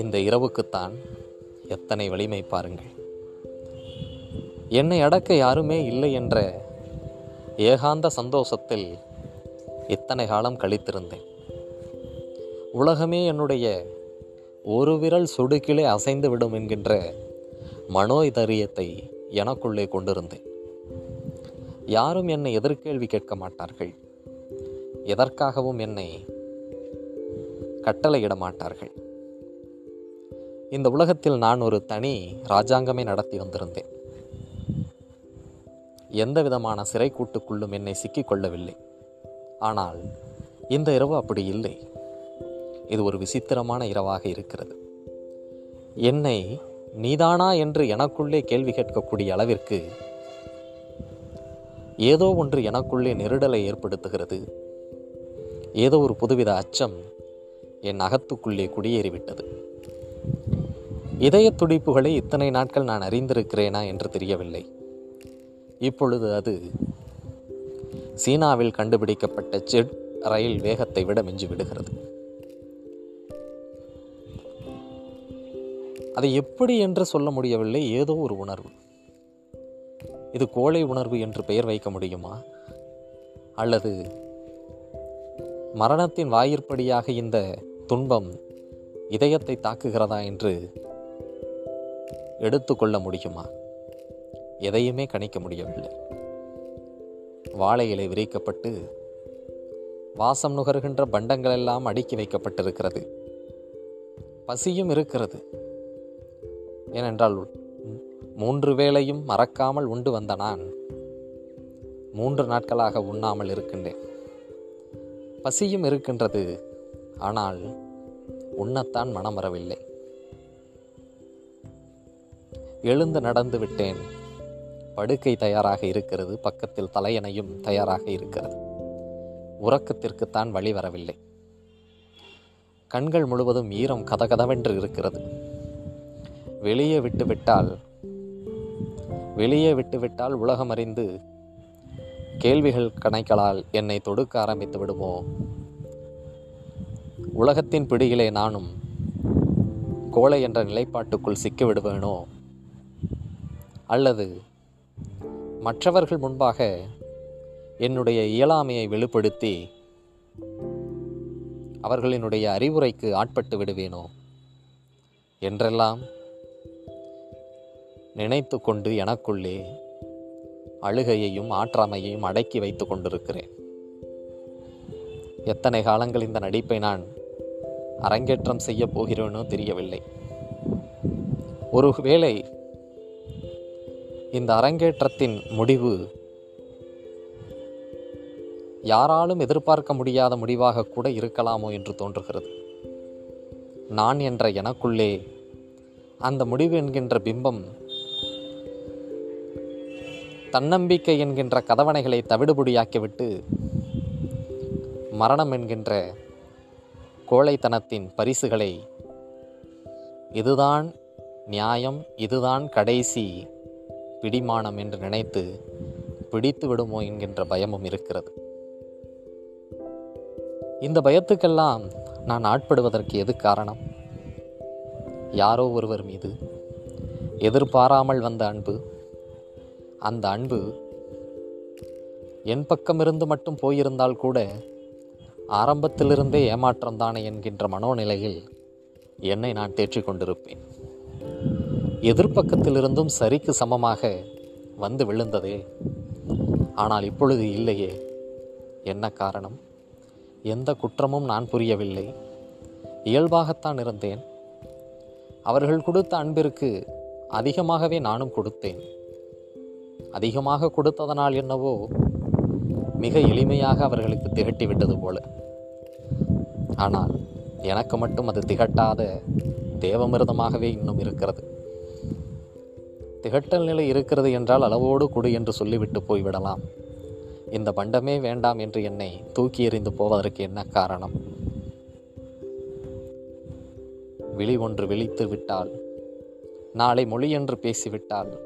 இந்த இரவுக்குத்தான் எத்தனை வலிமை பாருங்கள். என்னை அடக்க யாருமே இல்லை என்ற ஏகாந்த சந்தோஷத்தில் இத்தனை காலம் கழித்திருந்தேன். உலகமே என்னுடைய ஒரு விரல் சொடுக்கிலே அசைந்து விடும் என்கின்ற மனோதைரியத்தை எனக்குள்ளே கொண்டிருந்தேன். யாரும் என்னை எதிர்கேள்வி கேட்க மாட்டார்கள். எதற்காகவும் என்னை கட்டளையிட மாட்டார்கள். இந்த உலகத்தில் நான் ஒரு தனி ராஜாங்கமே நடத்தி வந்திருந்தேன். எந்த விதமான சிறை கூட்டுக்குள்ளும் என்னை சிக்கிக் கொள்ளவில்லை. ஆனால் இந்த இரவு அப்படி இல்லை. இது ஒரு விசித்திரமான இரவாக இருக்கிறது. என்னை நீதானா என்று எனக்குள்ளே கேள்வி கேட்கக்கூடிய அளவிற்கு ஏதோ ஒன்று எனக்குள்ளே நெருடலை ஏற்படுத்துகிறது. ஏதோ ஒரு புதுவித அச்சம் என் அகத்துக்குள்ளே குடியேறிவிட்டது. இதய துடிப்புகளை இத்தனை நாட்கள் நான் அறிந்திருக்கிறேனா என்று தெரியவில்லை. இப்பொழுது அது சீனாவில் கண்டுபிடிக்கப்பட்ட ஜெட் ரயில் வேகத்தை விட மிஞ்சி விடுகிறது. அதை எப்படி என்று சொல்ல முடியவில்லை ஏதோ ஒரு உணர்வு. இது கோழை உணர்வு என்று பெயர் வைக்க முடியுமா? அல்லது மரணத்தின் வாயிற்படியாக இந்த துன்பம் இதயத்தை தாக்குகிறதா என்று எடுத்துக்கொள்ள முடியுமா? எதையுமே கணிக்க முடியவில்லை. வாழை இலை விரிக்கப்பட்டு வாசம் நுகர்கின்ற பண்டங்கள் எல்லாம் அடுக்கி வைக்கப்பட்டிருக்கிறது. பசியும் இருக்கிறது. ஏனென்றால் மூன்று வேளையும் மறக்காமல் உண்டு வந்த நான் மூன்று நாட்களாக உண்ணாமல் இருக்கின்றேன். பசியும் இருக்கின்றது. ஆனால் உண்ணத்தான் மனம் வரவில்லை எழுந்து நடந்து விட்டேன். படுக்கை தயாராக இருக்கிறது பக்கத்தில் தலையணையும் தயாராக இருக்கிறது. உறக்கத்திற்குத்தான் வழி வரவில்லை. கண்கள் முழுவதும் ஈரம் கதகதவென்று இருக்கிறது. வெளியே விட்டுவிட்டால் வெளியே விட்டுவிட்டால் உலகம் அறிந்து கேள்விகள் கணைகளால் என்னை தொடுக்க ஆரம்பித்து விடுமோ? உலகத்தின் பிடியிலே நானும் கோழை என்ற நிலைப்பாட்டுக்குள் சிக்கிவிடுவேனோ? அல்லது மற்றவர்கள் முன்பாக என்னுடைய இயலாமையை வெளிப்படுத்தி அவர்களினுடைய அறிவுரைக்கு ஆட்பட்டு விடுவேனோ என்றெல்லாம் நினைத்து கொண்டு எனக்குள்ளே அழுகையையும் ஆற்றாமையையும் அடக்கி வைத்து கொண்டிருக்கிறேன். எத்தனை காலங்கள் இந்த நடிப்பை நான் அரங்கேற்றம் செய்ய போகிறேனோ தெரியவில்லை. ஒருவேளை இந்த அரங்கேற்றத்தின் முடிவு. யாராலும் எதிர்பார்க்க முடியாத முடிவாக கூட இருக்கலாமோ என்று தோன்றுகிறது. நான் என்ற எனக்குள்ளே அந்த முடிவு என்கின்ற பிம்பம் தன்னம்பிக்கை என்கின்ற கதவணைகளை தவிடுபுடியாக்கிவிட்டு மரணம் என்கின்ற கோழைத்தனத்தின் பரிசுகளை இதுதான் நியாயம் இதுதான் கடைசி பிடிமானம் என்று நினைத்து பிடித்து விடுமோ என்கின்ற பயமும் இருக்கிறது. இந்த பயத்துக்கெல்லாம் நான் ஆட்படுவதற்கு எது காரணம்? யாரோ ஒருவர் மீது எதிர்பாராமல் வந்த அன்பு. அந்த அன்பு என் பக்கமிருந்து மட்டும் போயிருந்தால் கூட ஆரம்பத்திலிருந்தே ஏமாற்றம்தானே என்கின்ற மனோநிலையில் என்னை நான் தேற்றிக் கொண்டிருப்பேன் எதிர்ப்பக்கத்திலிருந்தும் சரிக்கு சமமாக வந்து விழுந்ததே. ஆனால் இப்பொழுது இல்லையே. என்ன காரணம்? எந்த குற்றமும் நான் புரியவில்லை. இயல்பாகத்தான் இருந்தேன். அவர்கள் கொடுத்த அன்பிற்கு அதிகமாகவே நானும் கொடுத்தேன். அதிகமாக கொடுத்ததனால் என்னவோ மிக எளிமையாக அவர்களுக்கு திகட்டி விட்டது போல. ஆனால் எனக்கு மட்டும் அது திகட்டாத தேவமிருதமாகவே இன்னும் இருக்கிறது. திகட்டல் நிலை இருக்கிறது என்றால் அளவோடு கொடு என்று சொல்லிவிட்டு போய்விடலாம். இந்த பண்டமே வேண்டாம் என்று என்னை தூக்கி எறிந்து போவதற்கு என்ன காரணம்? விழி ஒன்று விழித்து விட்டால் நாளை மொழி என்று பேசிவிட்டால்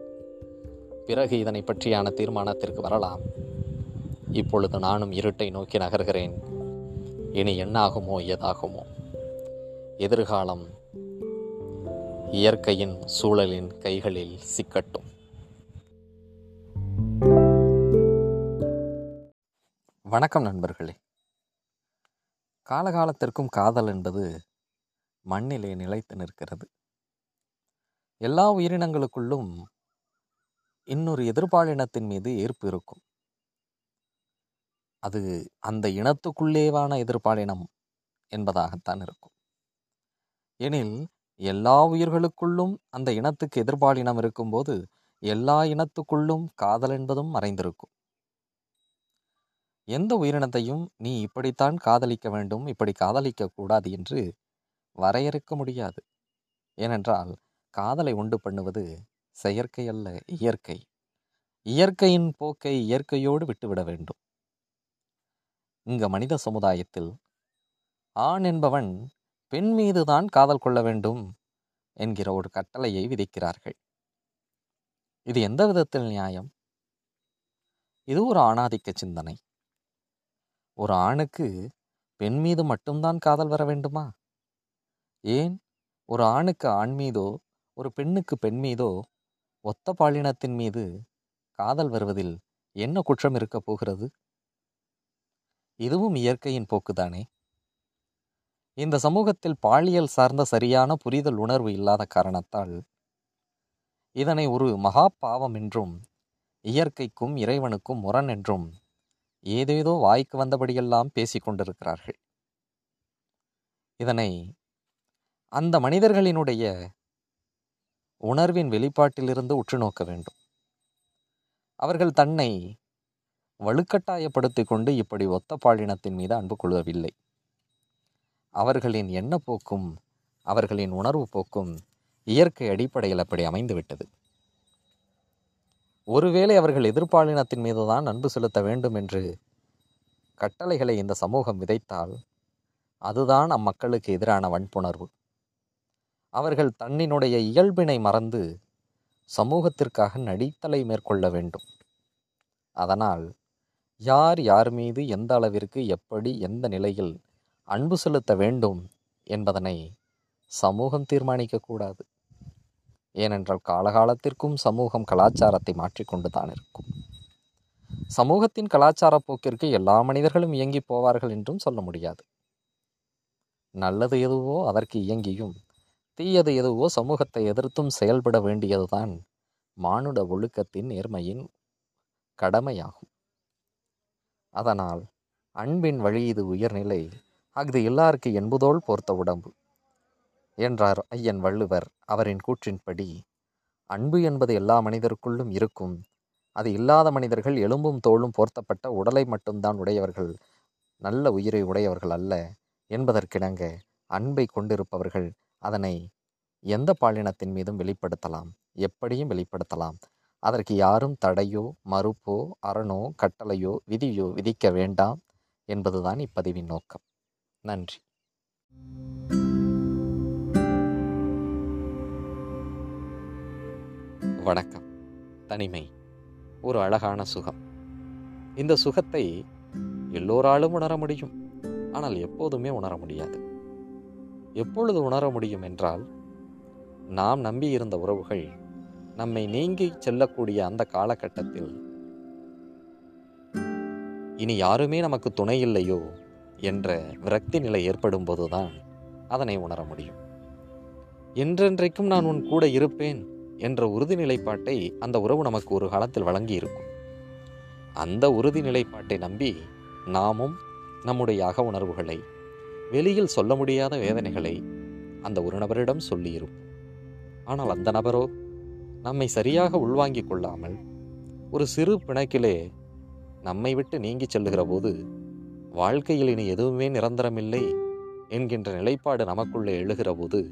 பிறகு இதனை பற்றியான தீர்மானத்திற்கு வரலாம். இப்பொழுது நானும் இருட்டை நோக்கி நகர்கிறேன். இனி என்னாகுமோ ஏதாகுமோ? எதிர்காலம் இயற்கையின் சூழலின் கைகளில் சிக்கட்டும். வணக்கம் நண்பர்களே. காலகாலத்திற்கும் காதல் என்பது மண்ணிலே நிலைத்து நிற்கிறது. எல்லா உயிரினங்களுக்குள்ளும் இன்னொரு எதிர்பாலினத்தின் மீது ஈர்ப்பு இருக்கும். அது அந்த இனத்துக்குள்ளேவான எதிர்பாலினம் என்பதாகத்தான் இருக்கும். எனில் எல்லா உயிர்களுக்குள்ளும் அந்த இனத்துக்கு எதிர்பால் இனம் இருக்கும்போது எல்லா இனத்துக்குள்ளும் காதல் என்பதும் மறைந்திருக்கும். எந்த உயிரினத்தையும் நீ இப்படித்தான் காதலிக்க வேண்டும் இப்படி காதலிக்க கூடாது என்று வரையறுக்க முடியாது. ஏனென்றால் காதலை உண்டு பண்ணுவது செயற்கை அல்ல இயற்கை. இயற்கையின் போக்கை இயற்கையோடு விட்டுவிட வேண்டும். இங்க மனித சமுதாயத்தில் ஆண் என்பவன் பெண் மீதுதான் காதல் கொள்ள வேண்டும் என்கிற ஒரு கட்டளையை விதிக்கிறார்கள். இது எந்த விதத்தில் நியாயம்? இது ஒரு ஆணாதிக்க சிந்தனை. ஒரு ஆணுக்கு பெண் மீது மட்டும்தான் காதல் வர வேண்டுமா? ஏன்? ஒரு ஆணுக்கு ஆண் மீதோ ஒரு பெண்ணுக்கு பெண் மீதோ ஒத்த பாலினத்தின் மீது காதல் வருவதில் என்ன குற்றம் இருக்கப் போகிறது? இதுவும் இயற்கையின் போக்குதானே. இந்த சமூகத்தில் பாலியல் சார்ந்த சரியான புரிதல் உணர்வு இல்லாத காரணத்தால் இதனை ஒரு மகா பாவம் என்றும் இயற்கைக்கும் இறைவனுக்கும் முரண் என்றும் ஏதேதோ வாய்க்கு வந்தபடியெல்லாம் பேசிக் கொண்டிருக்கிறார்கள். இதனை அந்த மனிதர்களினுடைய உணர்வின் வெளிப்பாட்டிலிருந்து உற்று நோக்க வேண்டும். அவர்கள் தன்னை வலுக்கட்டாயப்படுத்திக் கொண்டு இப்படி ஒத்த பாலினத்தின் மீது அன்பு கொள்ளவில்லை அவர்களின் எண்ணப்போக்கும் அவர்களின் உணர்வு போக்கும் இயற்கை அடிப்படையில் அப்படி அமைந்துவிட்டது. ஒருவேளை அவர்கள் எதிர்பாலினத்தின் மீதுதான் அன்பு செலுத்த வேண்டும் என்று கட்டளைகளை இந்த சமூகம் விதைத்தால் அதுதான் அம்மக்களுக்கு எதிரான வன்புணர்வு. அவர்கள் தன்னினுடைய இயல்பினை மறந்து சமூகத்திற்காக நடித்தலை மேற்கொள்ள வேண்டும். அதனால் யார் யார் மீது எந்த அளவிற்கு எப்படி எந்த நிலையில் அன்பு செலுத்த வேண்டும் என்பதனை சமூகம் தீர்மானிக்கக்கூடாது. ஏனென்றால் காலகாலத்திற்கும் சமூகம் கலாச்சாரத்தை மாற்றிக்கொண்டு தான் இருக்கும். சமூகத்தின் கலாச்சார போக்கிற்கு எல்லா மனிதர்களும் இயங்கி போவார்கள் என்றும் சொல்ல முடியாது. நல்லது எதுவோ அதற்கு இயங்கியும் தீயது எதுவோ சமூகத்தை எதிர்த்தும் செயல்பட வேண்டியதுதான் மானுட ஒழுக்கத்தின் நேர்மையின் கடமையாகும். அதனால் அன்பின் வழி இது உயர்நிலை அஃது எல்லாருக்கு என்பதோல் போர்த்த உடம்பு. என்றார் ஐயன் வள்ளுவர் அவரின் கூற்றின்படி அன்பு என்பது எல்லா மனிதருக்குள்ளும் இருக்கும். அது இல்லாத மனிதர்கள் எலும்பும் தோளும் போர்த்தப்பட்ட உடலை மட்டும்தான் உடையவர்கள் நல்ல உயிரை உடையவர்கள் அல்ல. என்பதற்கிணங்க அன்பை கொண்டிருப்பவர்கள் அதனை எந்த பாலினத்தின் மீதும் வெளிப்படுத்தலாம் எப்படியும் வெளிப்படுத்தலாம். அதற்கு யாரும் தடையோ மறுப்போ அரணோ கட்டளையோ விதியோ விதிக்க வேண்டாம் என்பதுதான் இப்பதிவின் நோக்கம். நன்றி. வணக்கம். தனிமை. ஒரு அழகான சுகம். இந்த சுகத்தை எல்லோராலும் உணர முடியும். ஆனால் எப்போதுமே உணர முடியாது. எப்பொழுது உணர முடியும் என்றால் நாம் நம்பியிருந்த உறவுகள் நம்மை நீங்கி செல்லக்கூடிய அந்த காலகட்டத்தில் இனி யாருமே நமக்கு துணை இல்லையோ? என்ற விரக்தி நிலை ஏற்படும் போதுதான் அதனை உணர முடியும். என்றென்றைக்கும் நான் உன் கூட இருப்பேன் என்ற உறுதி நிலைப்பாட்டை அந்த உறவு நமக்கு ஒரு காலத்தில் வழங்கியிருக்கும். அந்த உறுதி நிலைப்பாட்டை நம்பி நாமும் நம்முடைய அக உணர்வுகளை வெளியில் சொல்ல முடியாத வேதனைகளை அந்த ஒரு நபரிடம் சொல்லியிருப்போம். ஆனால் அந்த நபரோ நம்மை சரியாக உள்வாங்கிக் கொள்ளாமல் ஒரு சிறு பிணக்கிலே நம்மை விட்டு நீங்கி செல்லுகிற போது வாழ்க்கையில் இனி எதுவுமே நிரந்தரமில்லை என்கின்ற நிலைப்பாடு நமக்குள்ளே எழுகிற போது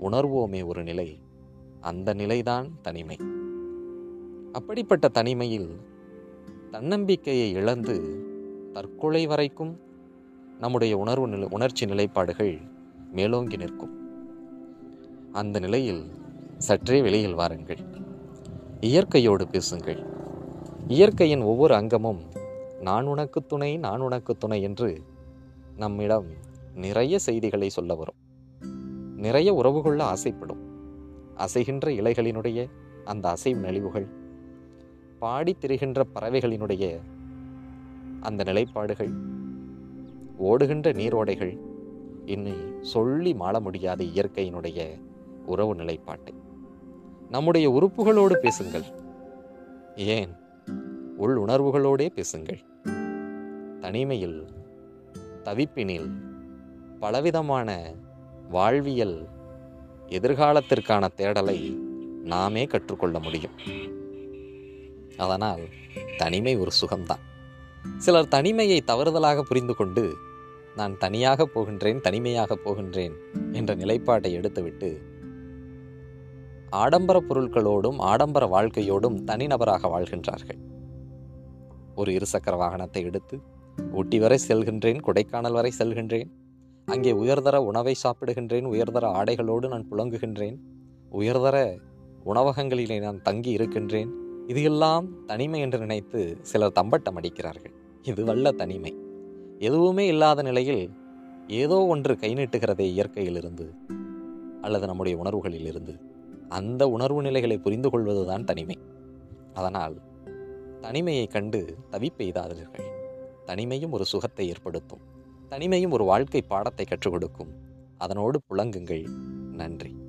உணர்வோமே ஒரு நிலை. அந்த நிலைதான் தனிமை. அப்படிப்பட்ட தனிமையில் தன்னம்பிக்கையை இழந்து தற்கொலை வரைக்கும் நம்முடைய உணர்வு நிலை உணர்ச்சி நிலைப்பாடுகள் மேலோங்கி நிற்கும். அந்த நிலையில் சற்றே வெளியில் வாருங்கள். இயற்கையோடு பேசுங்கள். இயற்கையின் ஒவ்வொரு அங்கமும் நான் உனக்கு துணை நான் உனக்கு துணை என்று நம்மிடம் நிறைய செய்திகளை சொல்ல வரும். நிறைய உறவு கொள்ள ஆசைப்படும். அசைகின்ற இலைகளினுடைய அந்த அசைவு நெளிவுகள் பாடித் திரிகின்ற பறவைகளினுடைய அந்த நிலைப்பாடுகள் ஓடுகின்ற நீரோடைகள் இன்னி சொல்லி மாள முடியாத இயற்கையினுடைய உறவு நிலைப்பாட்டை. நம்முடைய உறுப்புகளோடு பேசுங்கள். ஏன்? உள் உணர்வுகளோடே பேசுங்கள். தனிமையில் தவிப்பினில் பலவிதமான வாழ்வியல் எதிர்காலத்திற்கான தேடலை நாமே கற்றுக்கொள்ள முடியும். அதனால் தனிமை ஒரு சுகம்தான். சிலர் தனிமையை தவறுதலாக புரிந்து கொண்டு நான் தனியாக போகின்றேன் தனிமையாக போகின்றேன் என்ற நிலைப்பாட்டை எடுத்துவிட்டு ஆடம்பர பொருட்களோடும் ஆடம்பர வாழ்க்கையோடும் தனிநபராக வாழ்கின்றார்கள். ஒரு இருசக்கர வாகனத்தை எடுத்து ஊட்டி வரை செல்கின்றேன் கொடைக்கானல் வரை செல்கின்றேன். அங்கே உயர்தர உணவை சாப்பிடுகின்றேன் உயர்தர ஆடைகளோடு நான் புழங்குகின்றேன். உயர்தர உணவகங்களிலே நான் தங்கி இருக்கின்றேன். இது எல்லாம் தனிமை என்று நினைத்து சிலர் தம்பட்டம் அடிக்கிறார்கள். இது வல்ல தனிமை. எதுவுமே இல்லாத நிலையில் ஏதோ ஒன்று கை நீட்டுகிறதே இயற்கையிலிருந்து அல்லது நம்முடைய உணர்வுகளில் இருந்து அந்த உணர்வு நிலைகளை புரிந்து கொள்வதுதான் தனிமை. அதனால் தனிமையை கண்டு தவிப்பெய்தாதீர்கள். தனிமையும் ஒரு சுகத்தை ஏற்படுத்தும். தனிமையும் ஒரு வாழ்க்கை பாடத்தை கற்றுக் கொடுக்கும். அதனோடு புழங்குங்கள். நன்றி.